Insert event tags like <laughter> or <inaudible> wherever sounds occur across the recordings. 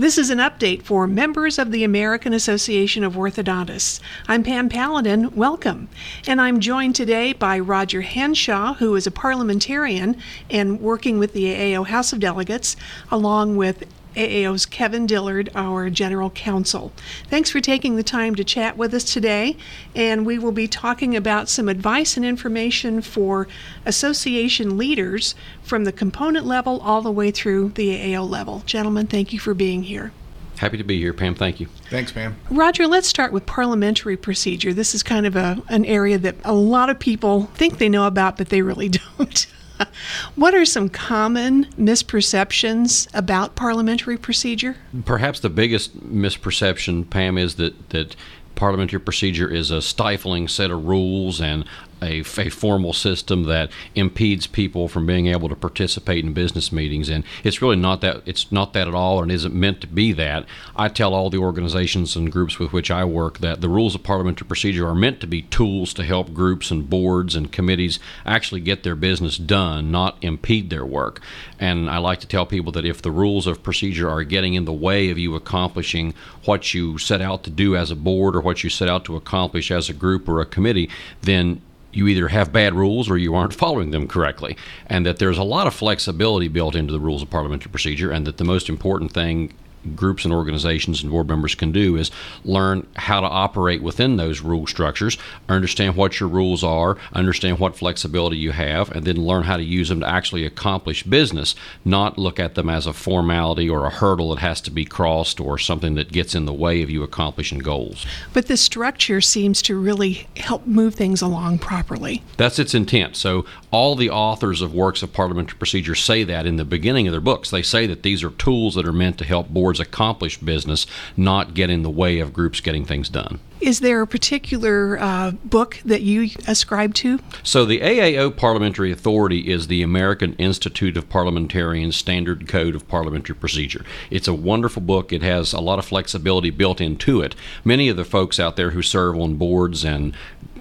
This is an update for members of the American Association of Orthodontists. I'm Pam Paladin. Welcome. And I'm joined today by Roger Hanshaw, who is a parliamentarian and working with the AAO House of Delegates, along with AAO's Kevin Dillard, our General Counsel. Thanks for taking the time to chat with us today, and we will be talking about some advice and information for association leaders from the component level all the way through the AAO level. Gentlemen, thank you for being here. Happy to be here, Pam. Thank you. Thanks, Pam. Roger, let's start with parliamentary procedure. This is kind of a, an area that a lot of people think they know about, but they really <laughs> don't. <laughs> what are some common misperceptions about parliamentary procedure? Perhaps the biggest misperception, Pam, is that, that parliamentary procedure is a stifling set of rules and a, a, formal system that impedes people from being able to participate in business meetings. And it's really not that it's not that at all and isn't meant to be that. I tell all the organizations and groups with which i work that the rules of parliamentary procedure are meant to be tools to help groups and boards and committees actually get their business done not impede their work. And i like to tell people that if the rules of procedure are getting in the way of you accomplishing what you set out to do as a board or what you set out to accomplish as a group or a committee then you either have bad rules or you aren't <laughs> following them correctly. And that there's a lot of flexibility built into the rules of parliamentary procedure, and that the most important thing groups and organizations and board members can do is learn how to operate within those rule structures, understand what your rules are, understand what flexibility you have, and then learn how to use them to actually accomplish business, not look at them as a formality or a hurdle that has to be crossed or something that gets in the way of you accomplishing goals. But the structure seems to really help move things along properly. That's its intent. So all the authors of works of parliamentary procedure say that in the beginning of their books. They say that these are tools that are meant to help boards towards accomplished business, not get in the way of groups getting things done. Is there a particular uh, book that you ascribe to? So, the AAO Parliamentary Authority is the American Institute of Parliamentarians Standard Code of Parliamentary Procedure. It's a wonderful book. It has a lot of flexibility built into it. Many of the folks out there who serve on boards and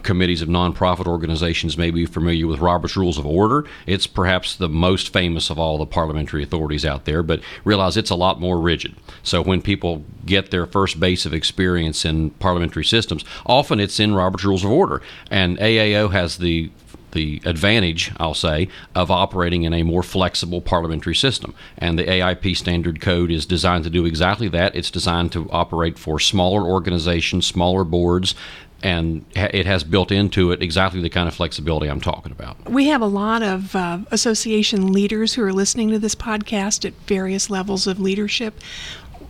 committees of nonprofit organizations may be familiar with Robert's Rules of Order. It's perhaps the most famous of all the parliamentary authorities out there, but realize it's a lot more rigid. So when people get their first base of experience in parliamentary systems, often it's in Robert's Rules of Order. And AAO has the the advantage, I'll say, of operating in a more flexible parliamentary system. And the AIP standard code is designed to do exactly that. It's designed to operate for smaller organizations, smaller boards and it has built into it exactly the kind of flexibility I'm talking about. We have a lot of uh, association leaders who are listening to this podcast at various levels of leadership.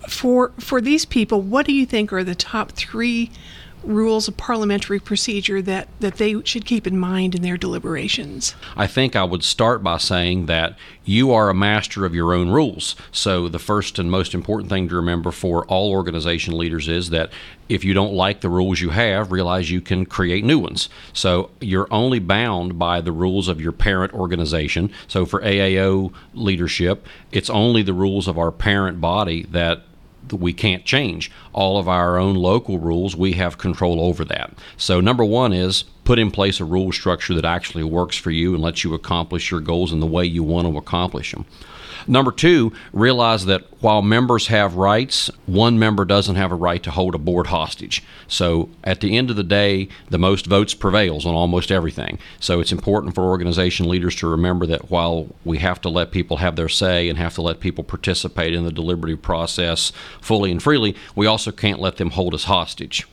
For for these people, what do you think are the top three rules of parliamentary procedure that, that they should keep in mind in their deliberations? I think I would start by saying that you are a master of your own rules. So, the first and most important thing to remember for all organization leaders is that if you don't like the rules you have, realize you can create new ones. So, you're only bound by the rules of your parent organization. So, for AAO leadership, it's only the rules of our parent body that we can't change. All of our own local rules, we have control over that. So, number one is put in place a rule structure that actually works for you and lets you accomplish your goals in the way you want to accomplish them. Number two, realize that while members have rights, one member doesn't have a right to hold a board hostage. So at the end of the day, the most votes prevails on almost everything. So it's important for organization leaders to remember that while we have to let people have their say and have to let people participate in the deliberative process fully and freely, we also can't let them hold us hostage.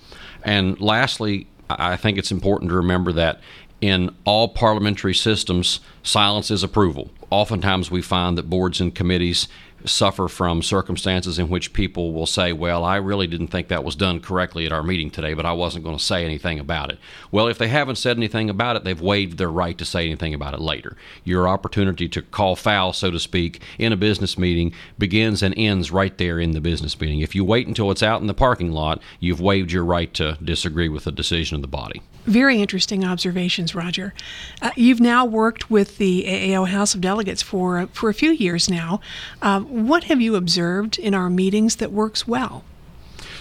And lastly, I think it's important to remember that in all parliamentary systems, silence is approval. Oftentimes, we find that boards and committees suffer from circumstances in which people will say, Well, I really didn't think that was done correctly at our meeting today, but I wasn't going to say anything about it. Well, if they haven't said anything about it, they've waived their right to say anything about it later. Your opportunity to call foul, so to speak, in a business meeting begins and ends right there in the business meeting. If you wait until it's out in the parking lot, you've waived your right to disagree with the decision of the body. Very interesting observations, Roger. Uh, you've now worked with the AAO House of Delegates for for a few years now. Uh, what have you observed in our meetings that works well?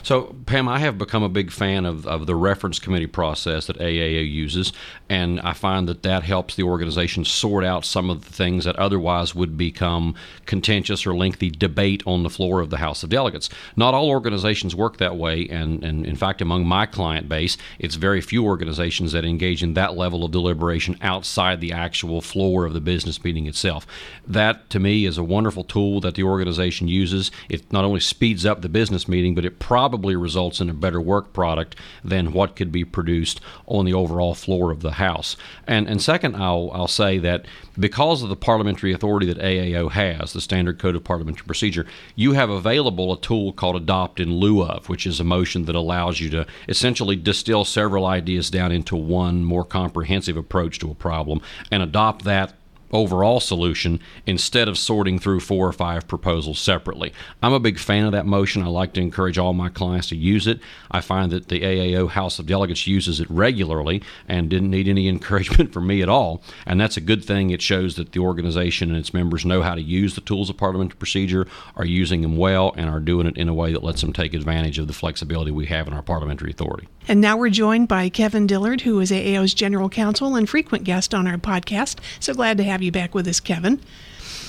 So, Pam, I have become a big fan of, of the reference committee process that AAO uses, and I find that that helps the organization sort out some of the things that otherwise would become contentious or lengthy debate on the floor of the House of Delegates. Not all organizations work that way, and, and in fact, among my client base, it's very few organizations that engage in that level of deliberation outside the actual floor of the business meeting itself. That, to me, is a wonderful tool that the organization uses. It not only speeds up the business meeting, but it probably results in a better work product than what could be produced on the overall floor of the House. And, and second, I'll, I'll say that because of the parliamentary authority that AAO has, the Standard Code of Parliamentary Procedure, you have available a tool called Adopt in lieu of, which is a motion that allows you to essentially distill several ideas down into one more comprehensive approach to a problem and adopt that overall solution instead of sorting through four or five proposals separately. I'm a big fan of that motion. I like to encourage all my clients to use it. I find that the AAO House of Delegates uses it regularly and didn't need any <laughs> encouragement from me at all. And that's a good thing. It shows that the organization and its members know how to use the tools of parliamentary procedure, are using them well, and are doing it in a way that lets them take advantage of the flexibility we have in our parliamentary authority. And now we're joined by Kevin Dillard, who is AAO's general counsel and frequent guest on our podcast. So glad to have you back with us, Kevin.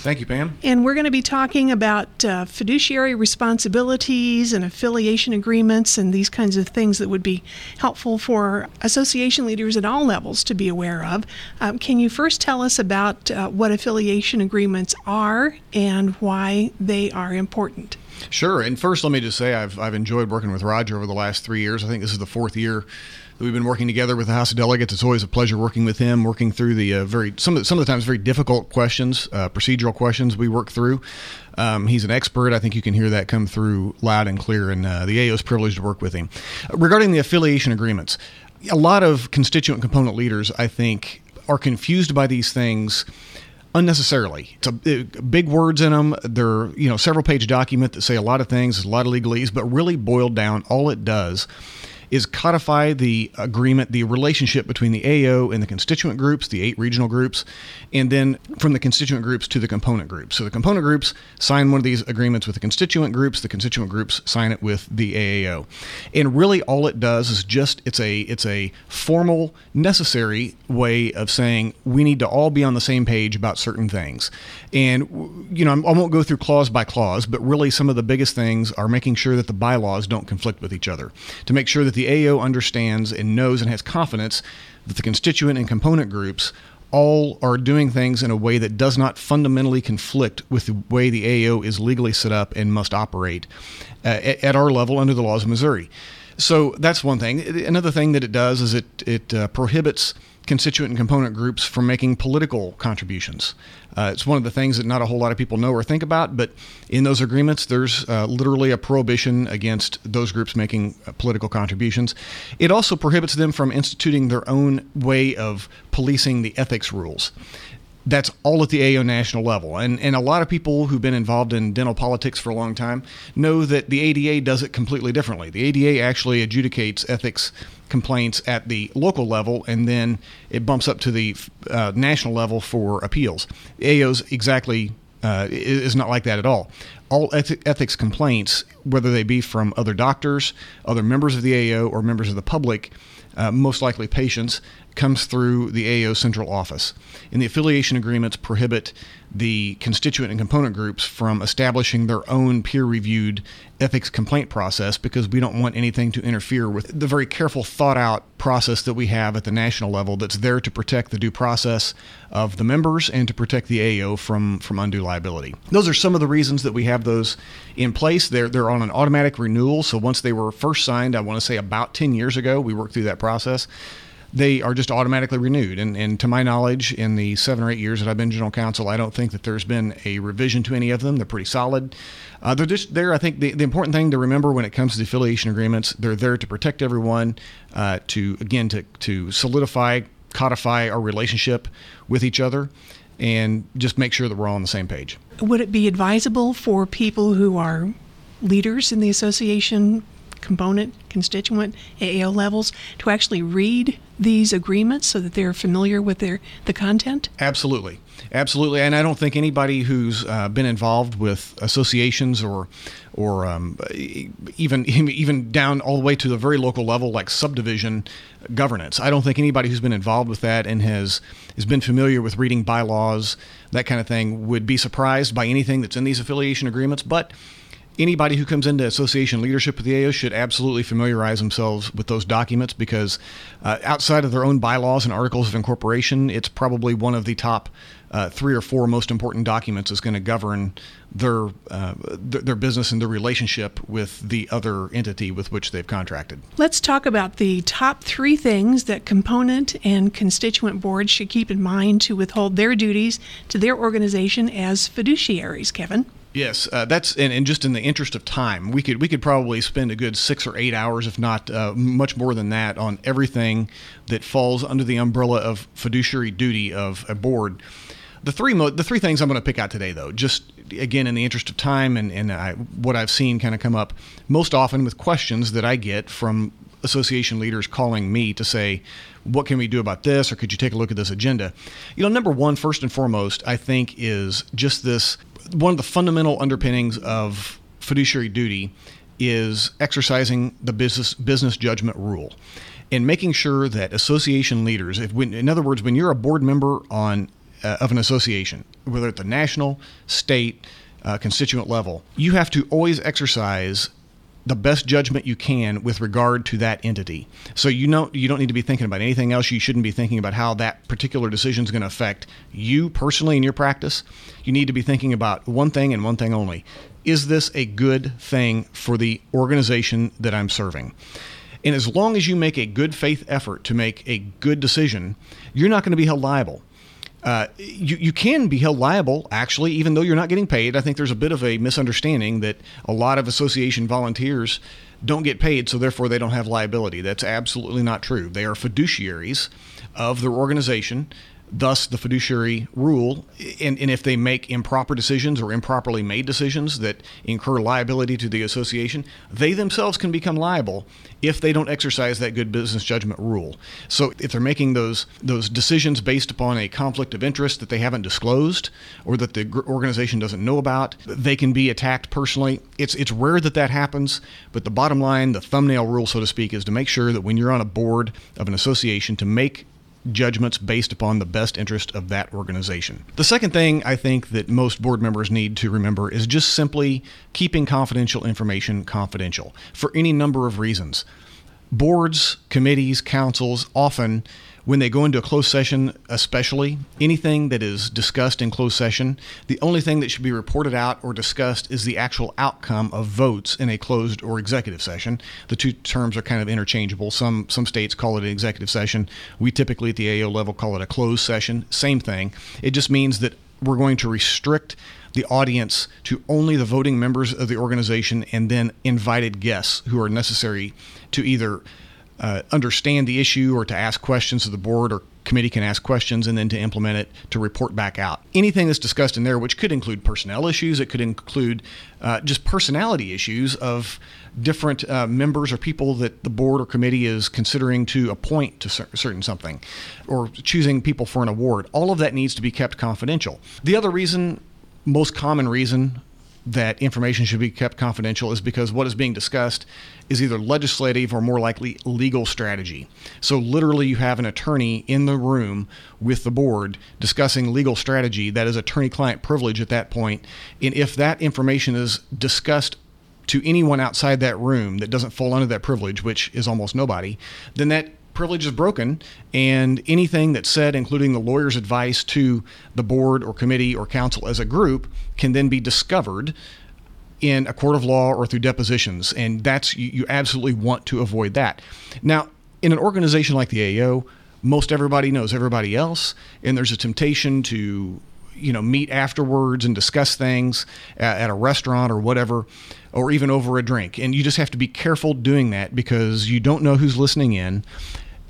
Thank you, Pam. And we're going to be talking about uh, fiduciary responsibilities and affiliation agreements and these kinds of things that would be helpful for association leaders at all levels to be aware of. Um, can you first tell us about uh, what affiliation agreements are and why they are important? Sure. And first, let me just say I've, I've enjoyed working with Roger over the last three years. I think this is the fourth year that we've been working together with the House of Delegates. It's always a pleasure working with him, working through the uh, very some of the, some of the times very difficult questions, uh, procedural questions we work through. Um, he's an expert. I think you can hear that come through loud and clear, and uh, the AO is privileged to work with him. Regarding the affiliation agreements, a lot of constituent component leaders, I think, are confused by these things unnecessarily. It's a, uh, big words in them. They're you know several page document that say a lot of things, a lot of legalese, but really boiled down, all it does is codify the agreement, the relationship between the AO and the constituent groups, the eight regional groups, and then from the constituent groups to the component groups. So the component groups sign one of these agreements with the constituent groups, the constituent groups sign it with the AAO. And really all it does is just it's a it's a formal necessary way of saying we need to all be on the same page about certain things. And you know, I won't go through clause by clause, but really some of the biggest things are making sure that the bylaws don't conflict with each other. To make sure that that AO understands and knows and has confidence that the constituent and component groups all are doing things in a way that does not fundamentally conflict with the way the AO is legally set up and must operate uh, at our level under the laws of Missouri. So that's one thing. Another thing that it does is it it uh, prohibits constituent and component groups from making political contributions. Uh, it's one of the things that not a whole lot of people know or think about, but in those agreements, there's uh, literally a prohibition against those groups making uh, political contributions. It also prohibits them from instituting their own way of policing the ethics rules that's all at the AO national level. And, and a lot of people who've been involved in dental politics for a long time know that the ADA does it completely differently. The ADA actually adjudicates ethics complaints at the local level and then it bumps up to the uh, national level for appeals. AO's exactly uh, is not like that at all. All ethics complaints, whether they be from other doctors, other members of the AO, or members of the public, uh, most likely patients, comes through the AO central office. And the affiliation agreements prohibit the constituent and component groups from establishing their own peer reviewed ethics complaint process because we don't want anything to interfere with the very careful, thought out process that we have at the national level that's there to protect the due process of the members and to protect the AO from, from undue liability. Those are some of the reasons that we have those in place. They're, they're on an automatic renewal. So once they were first signed, I want to say about 10 years ago, we worked through that process they are just automatically renewed. And, and to my knowledge, in the seven or eight years that I've been general counsel, I don't think that there's been a revision to any of them. They're pretty solid. Uh, they're just there. I think the, the important thing to remember when it comes to the affiliation agreements, they're there to protect everyone, uh, to again to to solidify, codify our relationship with each other, and just make sure that we're all on the same page. Would it be advisable for people who are leaders in the association component, constituent, AAO levels to actually read these agreements so that they're familiar with their the content? Absolutely. Absolutely, and I don't think anybody who's uh, been involved with associations or, or um, even <laughs> even down all the way to the very local level, like subdivision governance. I don't think anybody who's been involved with that and has has been familiar with reading bylaws, that kind of thing, would be surprised by anything that's in these affiliation agreements. But anybody who comes into association leadership with the AO should absolutely familiarize themselves with those documents because uh, outside of their own bylaws and articles of incorporation, it's probably one of the top uh, three or four most important documents is going to govern their, uh, th- their business and their relationship with the other entity with which they've contracted. Let's talk about the top three things that component and constituent boards should keep in mind to withhold their duties to their organization as fiduciaries, Kevin. Yes, uh, that's and, and, just in the interest of time, we could we could probably spend a good six or eight hours, if not uh, much more than that, on everything that falls under the umbrella of fiduciary duty of a board. The three mo- the three things I'm going to pick out today, though, just again in the interest of time and and I, what I've seen kind of come up most often with questions that I get from association leaders calling me to say, what can we do about this, or could you take a look at this agenda? You know, number one, first and foremost, I think is just this one of the fundamental underpinnings of fiduciary duty is exercising the business business judgment rule and making sure that association leaders if when, in other words when you're a board member on uh, of an association whether at the national state uh, constituent level you have to always exercise the best judgment you can with regard to that entity. So you know you don't need to be thinking about anything else. You shouldn't be thinking about how that particular decision is going to affect you personally in your practice. You need to be thinking about one thing and one thing only. Is this a good thing for the organization that I'm serving? And as long as you make a good faith effort to make a good decision, you're not going to be held liable. Uh, you, you can be held liable, actually, even though you're not getting paid. I think there's a bit of a misunderstanding that a lot of association volunteers don't get paid, so therefore they don't have liability. That's absolutely not true. They are fiduciaries of their organization thus the fiduciary rule. And, and, if they make improper decisions or improperly made decisions that incur liability to the association, they themselves can become liable if they don't exercise that good business judgment rule. So if they're making those those decisions based upon a conflict of interest that they haven't disclosed or that the organization doesn't know about, they can be attacked personally. It's it's rare that that happens, but the bottom line, the thumbnail rule so to speak is to make sure that when you're on a board of an association to make judgments based upon the best interest of that organization. The second thing I think that most board members need to remember is just simply keeping confidential information confidential for any number of reasons. Boards, committees, councils often when they go into a closed session, especially anything that is discussed in closed session, the only thing that should be reported out or discussed is the actual outcome of votes in a closed or executive session. The two terms are kind of interchangeable. Some some states call it an executive session. We typically at the AO level call it a closed session. Same thing. It just means that we're going to restrict the audience to only the voting members of the organization and then invited guests who are necessary to either uh, understand the issue or to ask questions of the board or committee can ask questions and then to implement it to report back out. Anything that's discussed in there, which could include personnel issues, it could include uh, just personality issues of different uh, members or people that the board or committee is considering to appoint to cer- certain something or choosing people for an award. All of that needs to be kept confidential. The other reason, most common reason that information should be kept confidential is because what is being discussed is either legislative or more likely legal strategy. So, literally, you have an attorney in the room with the board discussing legal strategy. That is attorney client privilege at that point. And if that information is discussed to anyone outside that room that doesn't fall under that privilege, which is almost nobody, then that privilege is broken, and anything that's said, including the lawyer's advice to the board or committee or council as a group, can then be discovered in a court of law or through depositions. And that's you, you absolutely want to avoid that. Now, in an organization like the AO, most everybody knows everybody else, and there's a temptation to you know meet afterwards and discuss things at, at, a restaurant or whatever or even over a drink and you just have to be careful doing that because you don't know who's listening in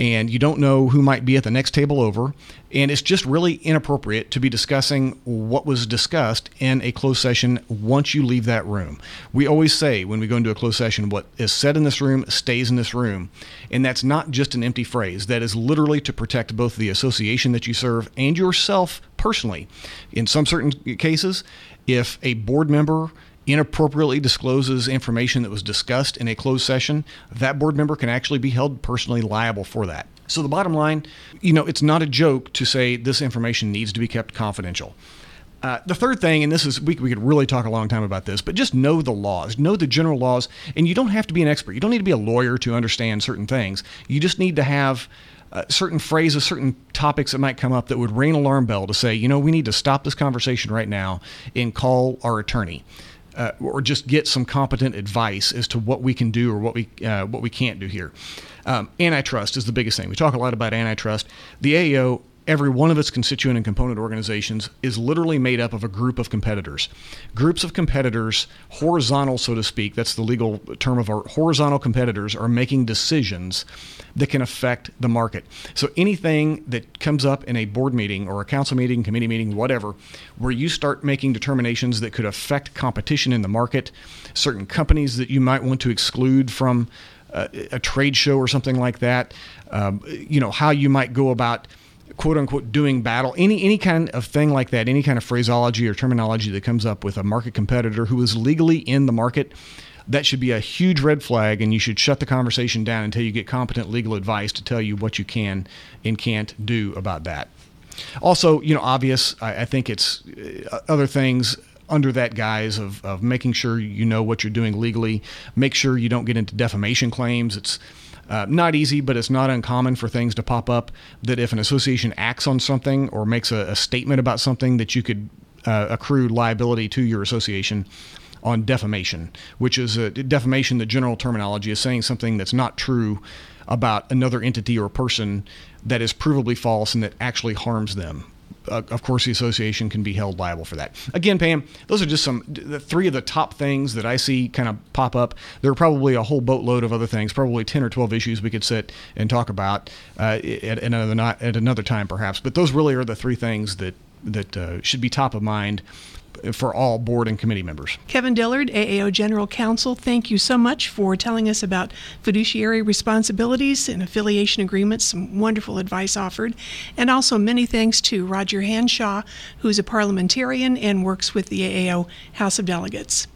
and you don't know who might be at the next table over. And it's just really inappropriate to be discussing what was discussed in a closed session once you leave that room. We always say when we go into a closed session, what is said in this room stays in this room. And that's not just an empty phrase, that is literally to protect both the association that you serve and yourself personally. In some certain cases, if a board member inappropriately discloses information that was discussed in a closed session, that board member can actually be held personally liable for that. So the bottom line, you know, it's not a joke to say this information needs to be kept confidential. Uh, the third thing, and this is we, we could really talk a long time about this, but just know the laws, know the general laws, and you don't have to be an expert. You don't need to be a lawyer to understand certain things. You just need to have uh, certain phrases, certain topics that might come up that would ring an alarm bell to say, you know, we need to stop this conversation right now and call our attorney uh, or just get some competent advice as to what we can do or what we uh, what we can't do here. Um, antitrust is the biggest thing. We talk a lot about antitrust. The AAO every one of its constituent and component organizations is literally made up of a group of competitors. Groups of competitors, horizontal, so to speak, that's the legal term of our horizontal competitors, are making decisions that can affect the market. So anything that comes up in a board meeting or a council meeting, committee meeting, whatever, where you start making determinations that could affect competition in the market, certain companies that you might want to exclude from uh, a trade show or something like that, um, you know, how you might go about quote unquote doing battle. Any any kind of thing like that any kind of phraseology or terminology that comes up with a market competitor who is legally in the market that should be a huge red flag and you should shut the conversation down until you get competent legal advice to tell you what you can and can't do about that. Also you know obvious i, I think it's uh, other things under that guise of, of making sure you know what you're doing legally. Make sure you don't get into defamation claims. It's uh, not easy, but it's not uncommon for things to pop up that if an association acts on something or makes a, a statement about something, that you could uh, accrue liability to your association on defamation, which is a defamation. The general terminology is saying something that's not true about another entity or person that is provably false and that actually harms them uh, of course, the association can be held liable for that. Again, Pam, those are just some the three of the top things that I see kind of pop up. There are probably a whole boatload of other things, probably ten or twelve issues we could sit and talk about uh, at, another at another time, perhaps. But those really are the three things that that uh, should be top of mind for all board and committee members. Kevin Dillard, AAO General Counsel, thank you so much for telling us about fiduciary responsibilities and affiliation agreements. Some wonderful advice offered. And also many thanks to Roger Hanshaw, who's a parliamentarian and works with the AAO House of Delegates.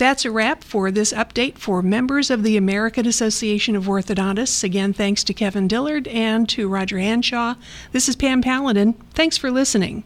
That's a wrap for this update for members of the American Association of Orthodontists. Again, thanks to Kevin Dillard and to Roger Hanshaw. This is Pam Paladin. Thanks for listening.